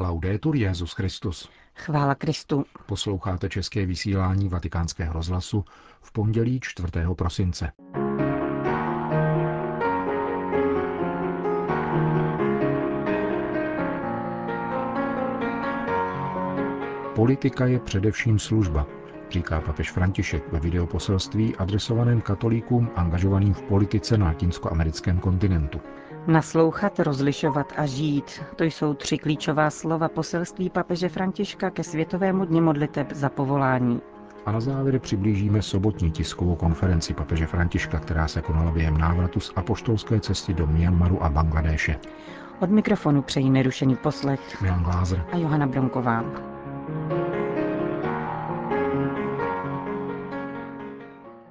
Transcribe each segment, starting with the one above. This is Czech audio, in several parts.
Laudetur Jezus Christus. Chvála Kristu. Posloucháte české vysílání Vatikánského rozhlasu v pondělí 4. prosince. Politika je především služba, říká papež František ve videoposelství adresovaném katolíkům angažovaným v politice na latinskoamerickém kontinentu. Naslouchat, rozlišovat a žít. To jsou tři klíčová slova poselství papeže Františka ke Světovému dni modliteb za povolání. A na závěr přiblížíme sobotní tiskovou konferenci papeže Františka, která se konala během návratu z apoštolské cesty do Myanmaru a Bangladéše. Od mikrofonu přejí nerušený poslech Milan Glázer a Johana Bronková.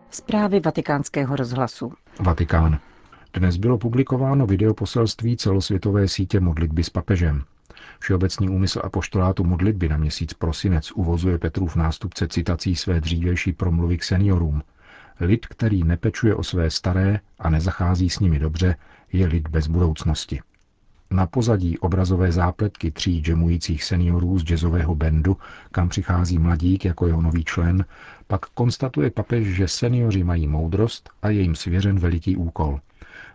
Zprávy vatikánského rozhlasu. Vatikán. Dnes bylo publikováno videoposelství celosvětové sítě modlitby s papežem. Všeobecný úmysl apoštolátu modlitby na měsíc prosinec uvozuje Petrův nástupce citací své dřívější promluvy k seniorům. Lid, který nepečuje o své staré a nezachází s nimi dobře, je lid bez budoucnosti. Na pozadí obrazové zápletky tří džemujících seniorů z jazzového bandu, kam přichází mladík jako jeho nový člen, pak konstatuje papež, že seniori mají moudrost a je jim svěřen veliký úkol –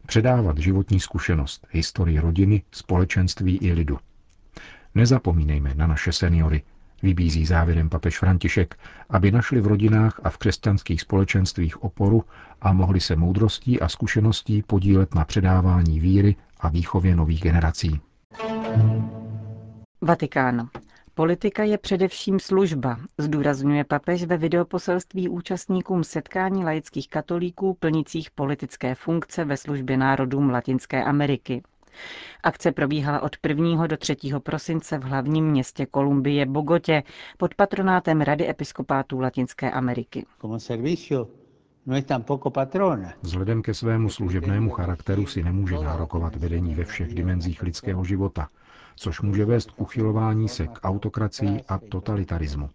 předávat životní zkušenost, historii rodiny, společenství i lidu. Nezapomínejme na naše seniory, vybízí závěrem papež František, aby našli v rodinách a v křesťanských společenstvích oporu a mohli se moudrostí a zkušeností podílet na předávání víry a výchově nových generací. Vatikán. Politika je především služba, zdůrazňuje papež ve videoposelství účastníkům setkání laických katolíků plnících politické funkce ve službě národům Latinské Ameriky. Akce probíhala od 1. do 3. prosince v hlavním městě Kolumbie Bogotě pod patronátem Rady episkopátů Latinské Ameriky. No Vzhledem ke svému služebnému charakteru si nemůže nárokovat vedení ve všech dimenzích lidského života – což může vést k uchylování se k autokracii a totalitarismu.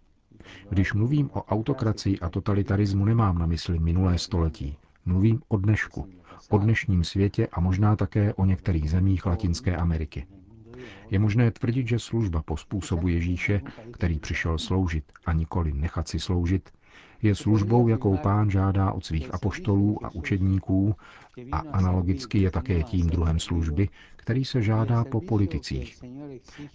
Když mluvím o autokracii a totalitarismu, nemám na mysli minulé století. Mluvím o dnešku, o dnešním světě a možná také o některých zemích Latinské Ameriky. Je možné tvrdit, že služba po způsobu Ježíše, který přišel sloužit a nikoli nechat si sloužit, je službou, jakou pán žádá od svých apoštolů a učedníků a analogicky je také tím druhem služby, který se žádá po politicích.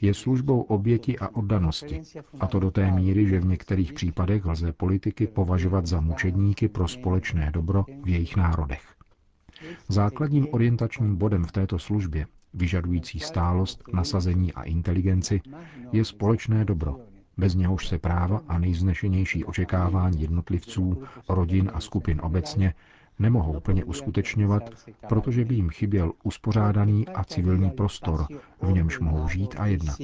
Je službou oběti a oddanosti, a to do té míry, že v některých případech lze politiky považovat za mučedníky pro společné dobro v jejich národech. Základním orientačním bodem v této službě, vyžadující stálost, nasazení a inteligenci, je společné dobro, bez něhož se práva a nejznešenější očekávání jednotlivců, rodin a skupin obecně nemohou plně uskutečňovat, protože by jim chyběl uspořádaný a civilní prostor, v němž mohou žít a jednat.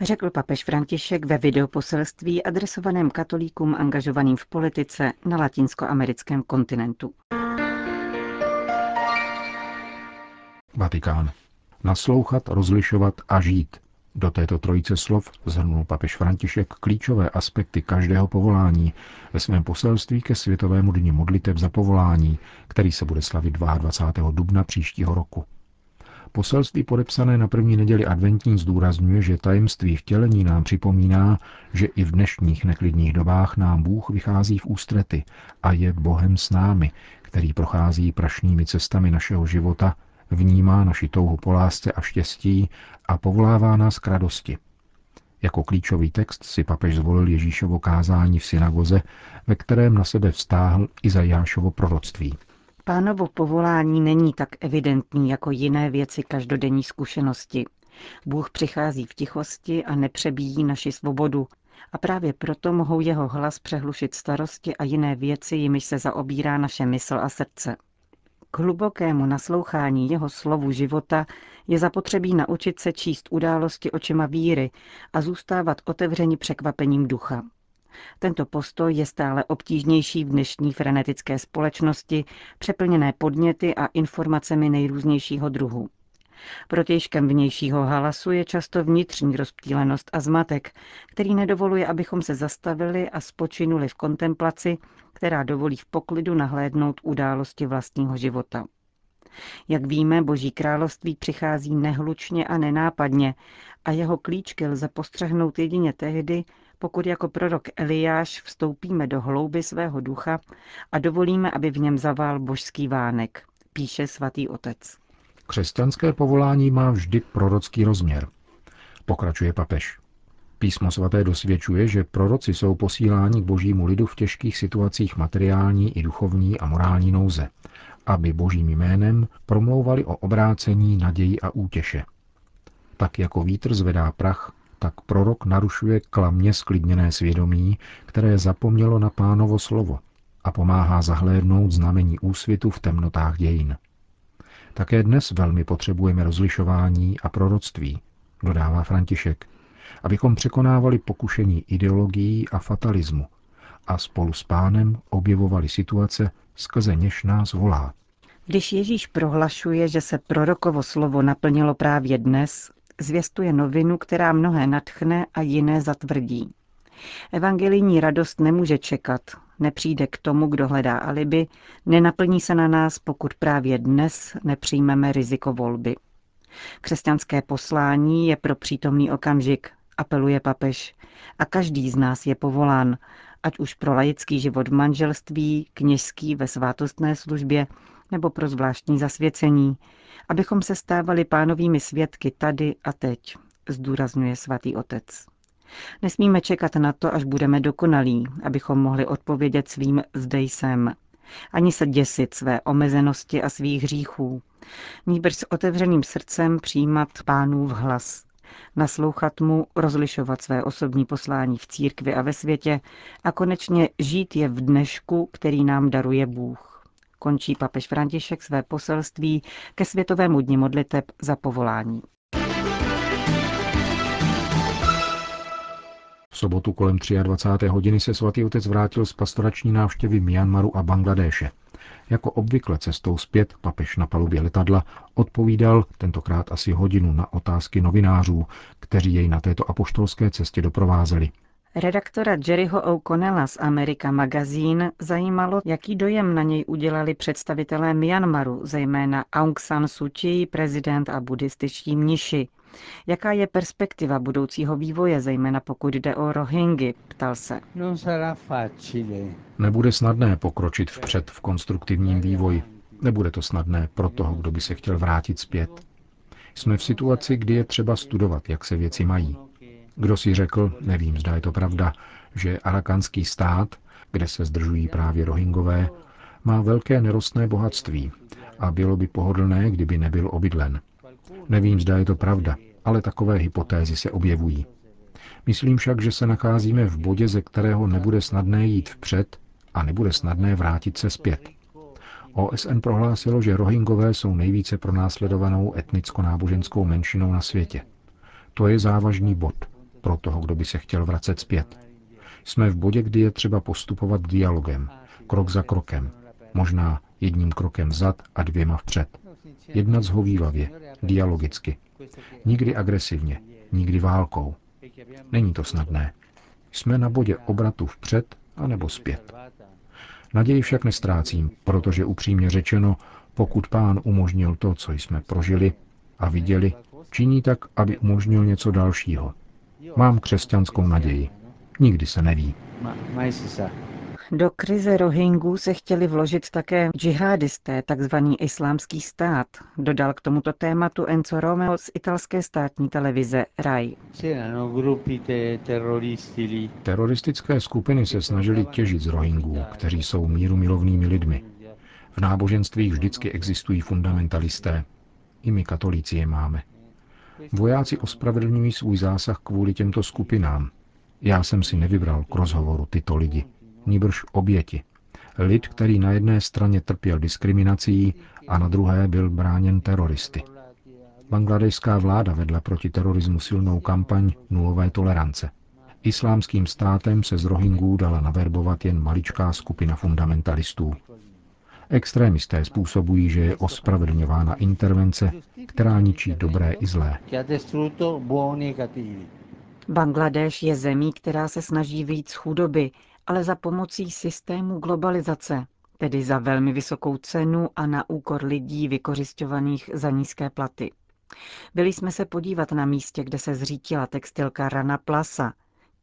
Řekl papež František ve videoposelství adresovaném katolíkům angažovaným v politice na latinskoamerickém kontinentu. Vatikán. Naslouchat, rozlišovat a žít. Do této trojice slov zhrnul papež František klíčové aspekty každého povolání ve svém poselství ke Světovému dni modliteb za povolání, který se bude slavit 22. dubna příštího roku. Poselství podepsané na první neděli adventní zdůrazňuje, že tajemství vtělení nám připomíná, že i v dnešních neklidných dobách nám Bůh vychází v ústrety a je Bohem s námi, který prochází prašnými cestami našeho života vnímá naši touhu po lásce a štěstí a povolává nás k radosti. Jako klíčový text si papež zvolil Ježíšovo kázání v synagoze, ve kterém na sebe vztáhl i za Jášovo proroctví. Pánovo povolání není tak evidentní jako jiné věci každodenní zkušenosti. Bůh přichází v tichosti a nepřebíjí naši svobodu, a právě proto mohou jeho hlas přehlušit starosti a jiné věci, jimiž se zaobírá naše mysl a srdce. K hlubokému naslouchání jeho slovu života je zapotřebí naučit se číst události očima víry a zůstávat otevřeni překvapením ducha. Tento postoj je stále obtížnější v dnešní frenetické společnosti, přeplněné podněty a informacemi nejrůznějšího druhu. Protějškem vnějšího halasu je často vnitřní rozptýlenost a zmatek, který nedovoluje, abychom se zastavili a spočinuli v kontemplaci, která dovolí v poklidu nahlédnout události vlastního života. Jak víme, Boží království přichází nehlučně a nenápadně a jeho klíčky lze postřehnout jedině tehdy, pokud jako prorok Eliáš vstoupíme do hlouby svého ducha a dovolíme, aby v něm zavál božský vánek, píše svatý otec. Křesťanské povolání má vždy prorocký rozměr. Pokračuje papež. Písmo svaté dosvědčuje, že proroci jsou posíláni k božímu lidu v těžkých situacích materiální i duchovní a morální nouze, aby božím jménem promlouvali o obrácení, naději a útěše. Tak jako vítr zvedá prach, tak prorok narušuje klamně sklidněné svědomí, které zapomnělo na pánovo slovo a pomáhá zahlédnout znamení úsvitu v temnotách dějin. Také dnes velmi potřebujeme rozlišování a proroctví, dodává František, abychom překonávali pokušení ideologií a fatalismu a spolu s pánem objevovali situace, skrze něž nás volá. Když Ježíš prohlašuje, že se prorokovo slovo naplnilo právě dnes, zvěstuje novinu, která mnohé natchne a jiné zatvrdí. Evangelijní radost nemůže čekat, nepřijde k tomu, kdo hledá alibi, nenaplní se na nás, pokud právě dnes nepřijmeme riziko volby. Křesťanské poslání je pro přítomný okamžik, apeluje papež, a každý z nás je povolán, ať už pro laický život v manželství, kněžský ve svátostné službě nebo pro zvláštní zasvěcení, abychom se stávali pánovými svědky tady a teď, zdůrazňuje svatý otec. Nesmíme čekat na to, až budeme dokonalí, abychom mohli odpovědět svým zde jsem. Ani se děsit své omezenosti a svých hříchů. Nýbrž s otevřeným srdcem přijímat pánův hlas. Naslouchat mu, rozlišovat své osobní poslání v církvi a ve světě a konečně žít je v dnešku, který nám daruje Bůh končí papež František své poselství ke Světovému dni modliteb za povolání. Sobotu kolem 23. hodiny se svatý otec vrátil z pastorační návštěvy Myanmaru a Bangladéše. Jako obvykle cestou zpět papež na palubě letadla odpovídal tentokrát asi hodinu na otázky novinářů, kteří jej na této apoštolské cestě doprovázeli. Redaktora Jerryho O'Connella z America Magazine zajímalo, jaký dojem na něj udělali představitelé Myanmaru, zejména Aung San Suu Kyi, prezident a buddhističtí mniši. Jaká je perspektiva budoucího vývoje, zejména pokud jde o Rohingy, ptal se. Nebude snadné pokročit vpřed v konstruktivním vývoji. Nebude to snadné pro toho, kdo by se chtěl vrátit zpět. Jsme v situaci, kdy je třeba studovat, jak se věci mají. Kdo si řekl, nevím, zda je to pravda, že arakanský stát, kde se zdržují právě rohingové, má velké nerostné bohatství a bylo by pohodlné, kdyby nebyl obydlen. Nevím, zda je to pravda, ale takové hypotézy se objevují. Myslím však, že se nacházíme v bodě, ze kterého nebude snadné jít vpřed a nebude snadné vrátit se zpět. OSN prohlásilo, že Rohingové jsou nejvíce pronásledovanou etnicko-náboženskou menšinou na světě. To je závažný bod – pro toho, kdo by se chtěl vracet zpět. Jsme v bodě, kdy je třeba postupovat dialogem, krok za krokem, možná jedním krokem vzad a dvěma vpřed. Jednat zhovývavě, dialogicky. Nikdy agresivně, nikdy válkou. Není to snadné. Jsme na bodě obratu vpřed a nebo zpět. Naději však nestrácím, protože upřímně řečeno, pokud pán umožnil to, co jsme prožili a viděli, činí tak, aby umožnil něco dalšího, Mám křesťanskou naději. Nikdy se neví. Do krize Rohingů se chtěli vložit také džihadisté, takzvaný islámský stát, dodal k tomuto tématu Enzo Romeo z italské státní televize RAI. Teroristické skupiny se snažily těžit z Rohingů, kteří jsou míru milovnými lidmi. V náboženstvích vždycky existují fundamentalisté. I my katolíci je máme. Vojáci ospravedlňují svůj zásah kvůli těmto skupinám. Já jsem si nevybral k rozhovoru tyto lidi, níbrž oběti. Lid, který na jedné straně trpěl diskriminací a na druhé byl bráněn teroristy. Bangladešská vláda vedla proti terorismu silnou kampaň nulové tolerance. Islámským státem se z Rohingů dala naverbovat jen maličká skupina fundamentalistů. Extrémisté způsobují, že je ospravedlňována intervence, která ničí dobré i zlé. Bangladeš je zemí, která se snaží z chudoby, ale za pomocí systému globalizace, tedy za velmi vysokou cenu a na úkor lidí vykořišťovaných za nízké platy. Byli jsme se podívat na místě, kde se zřítila textilka Rana Plasa.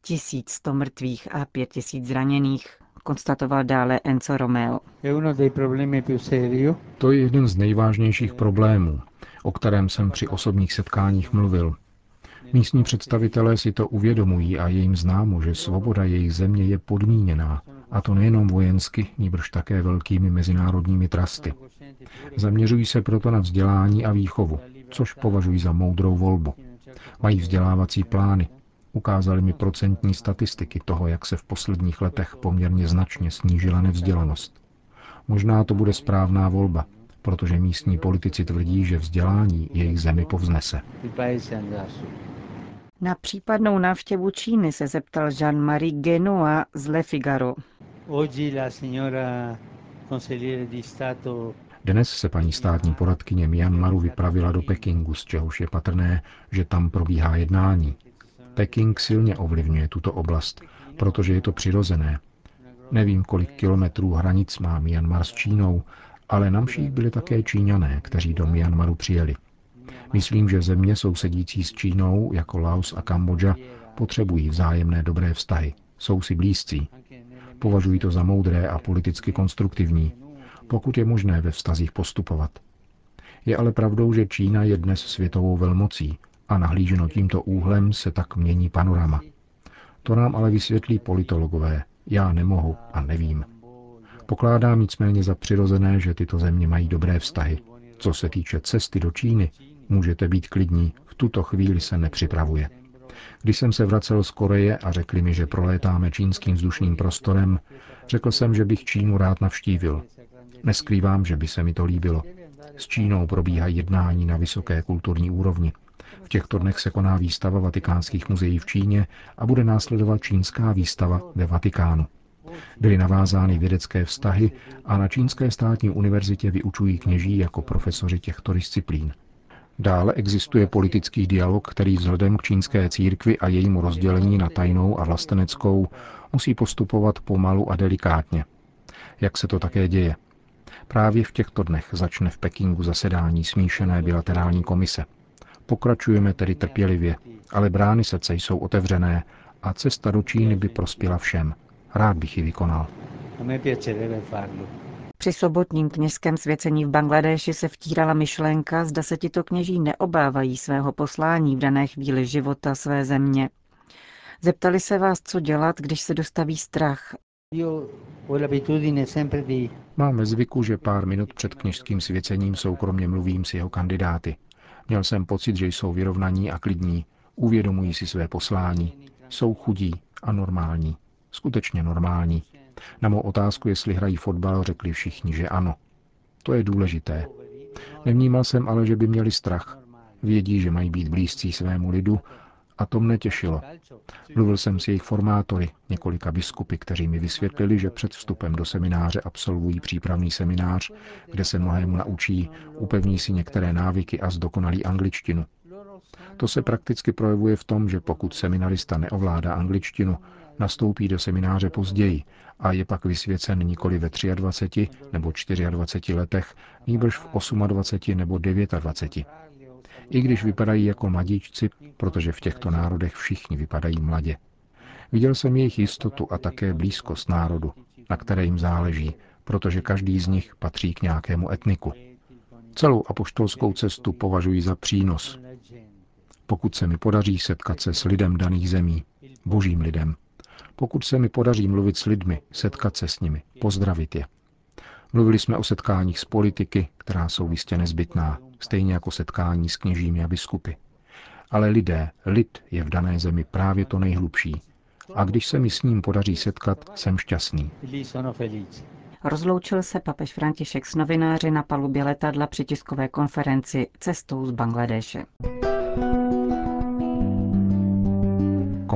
Tisíc sto mrtvých a pět tisíc zraněných, konstatoval dále Enzo Romeo. To je jeden z nejvážnějších problémů, o kterém jsem při osobních setkáních mluvil. Místní představitelé si to uvědomují a je jim známo, že svoboda jejich země je podmíněná, a to nejenom vojensky, níbrž také velkými mezinárodními trusty. Zaměřují se proto na vzdělání a výchovu, což považují za moudrou volbu. Mají vzdělávací plány. Ukázali mi procentní statistiky toho, jak se v posledních letech poměrně značně snížila nevzdělanost. Možná to bude správná volba, protože místní politici tvrdí, že vzdělání jejich zemi povznese. Na případnou návštěvu Číny se zeptal Jean-Marie Genoa z Le Figaro. Dnes se paní státní poradkyně Myanmaru vypravila do Pekingu, z čehož je patrné, že tam probíhá jednání. Peking silně ovlivňuje tuto oblast, protože je to přirozené. Nevím, kolik kilometrů hranic má Myanmar s Čínou, ale na mších byli také Číňané, kteří do Myanmaru přijeli. Myslím, že země sousedící s Čínou, jako Laos a Kambodža, potřebují vzájemné dobré vztahy. Jsou si blízcí. Považuji to za moudré a politicky konstruktivní, pokud je možné ve vztazích postupovat. Je ale pravdou, že Čína je dnes světovou velmocí a nahlíženo tímto úhlem se tak mění panorama. To nám ale vysvětlí politologové. Já nemohu a nevím. Pokládám nicméně za přirozené, že tyto země mají dobré vztahy. Co se týče cesty do Číny, můžete být klidní, v tuto chvíli se nepřipravuje. Když jsem se vracel z Koreje a řekli mi, že prolétáme čínským vzdušným prostorem, řekl jsem, že bych Čínu rád navštívil. Neskrývám, že by se mi to líbilo. S Čínou probíhají jednání na vysoké kulturní úrovni. V těchto dnech se koná výstava vatikánských muzeí v Číně a bude následovat čínská výstava ve Vatikánu. Byly navázány vědecké vztahy a na Čínské státní univerzitě vyučují kněží jako profesoři těchto disciplín. Dále existuje politický dialog, který vzhledem k čínské církvi a jejímu rozdělení na tajnou a vlasteneckou musí postupovat pomalu a delikátně. Jak se to také děje? Právě v těchto dnech začne v Pekingu zasedání smíšené bilaterální komise. Pokračujeme tedy trpělivě, ale brány srdce jsou otevřené a cesta do Číny by prospěla všem. Rád bych ji vykonal. Při sobotním kněžském svěcení v Bangladeši se vtírala myšlenka, zda se tito kněží neobávají svého poslání v dané chvíli života své země. Zeptali se vás, co dělat, když se dostaví strach. Máme zvyku, že pár minut před kněžským svěcením soukromně mluvím s jeho kandidáty. Měl jsem pocit, že jsou vyrovnaní a klidní, uvědomují si své poslání, jsou chudí a normální, skutečně normální. Na mou otázku, jestli hrají fotbal, řekli všichni, že ano. To je důležité. Nevnímal jsem ale, že by měli strach. Vědí, že mají být blízcí svému lidu a to mne těšilo. Mluvil jsem s jejich formátory, několika biskupy, kteří mi vysvětlili, že před vstupem do semináře absolvují přípravný seminář, kde se mnohému naučí, upevní si některé návyky a zdokonalí angličtinu. To se prakticky projevuje v tom, že pokud seminarista neovládá angličtinu, nastoupí do semináře později a je pak vysvěcen nikoli ve 23 nebo 24 letech, nýbrž v 28 nebo 29. I když vypadají jako mladíčci, protože v těchto národech všichni vypadají mladě. Viděl jsem jejich jistotu a také blízkost národu, na které jim záleží, protože každý z nich patří k nějakému etniku. Celou apoštolskou cestu považuji za přínos. Pokud se mi podaří setkat se s lidem daných zemí, božím lidem, pokud se mi podaří mluvit s lidmi, setkat se s nimi, pozdravit je. Mluvili jsme o setkáních s politiky, která jsou jistě nezbytná, stejně jako setkání s kněžími a biskupy. Ale lidé, lid je v dané zemi právě to nejhlubší. A když se mi s ním podaří setkat, jsem šťastný. Rozloučil se papež František s novináři na palubě letadla při tiskové konferenci cestou z Bangladeše.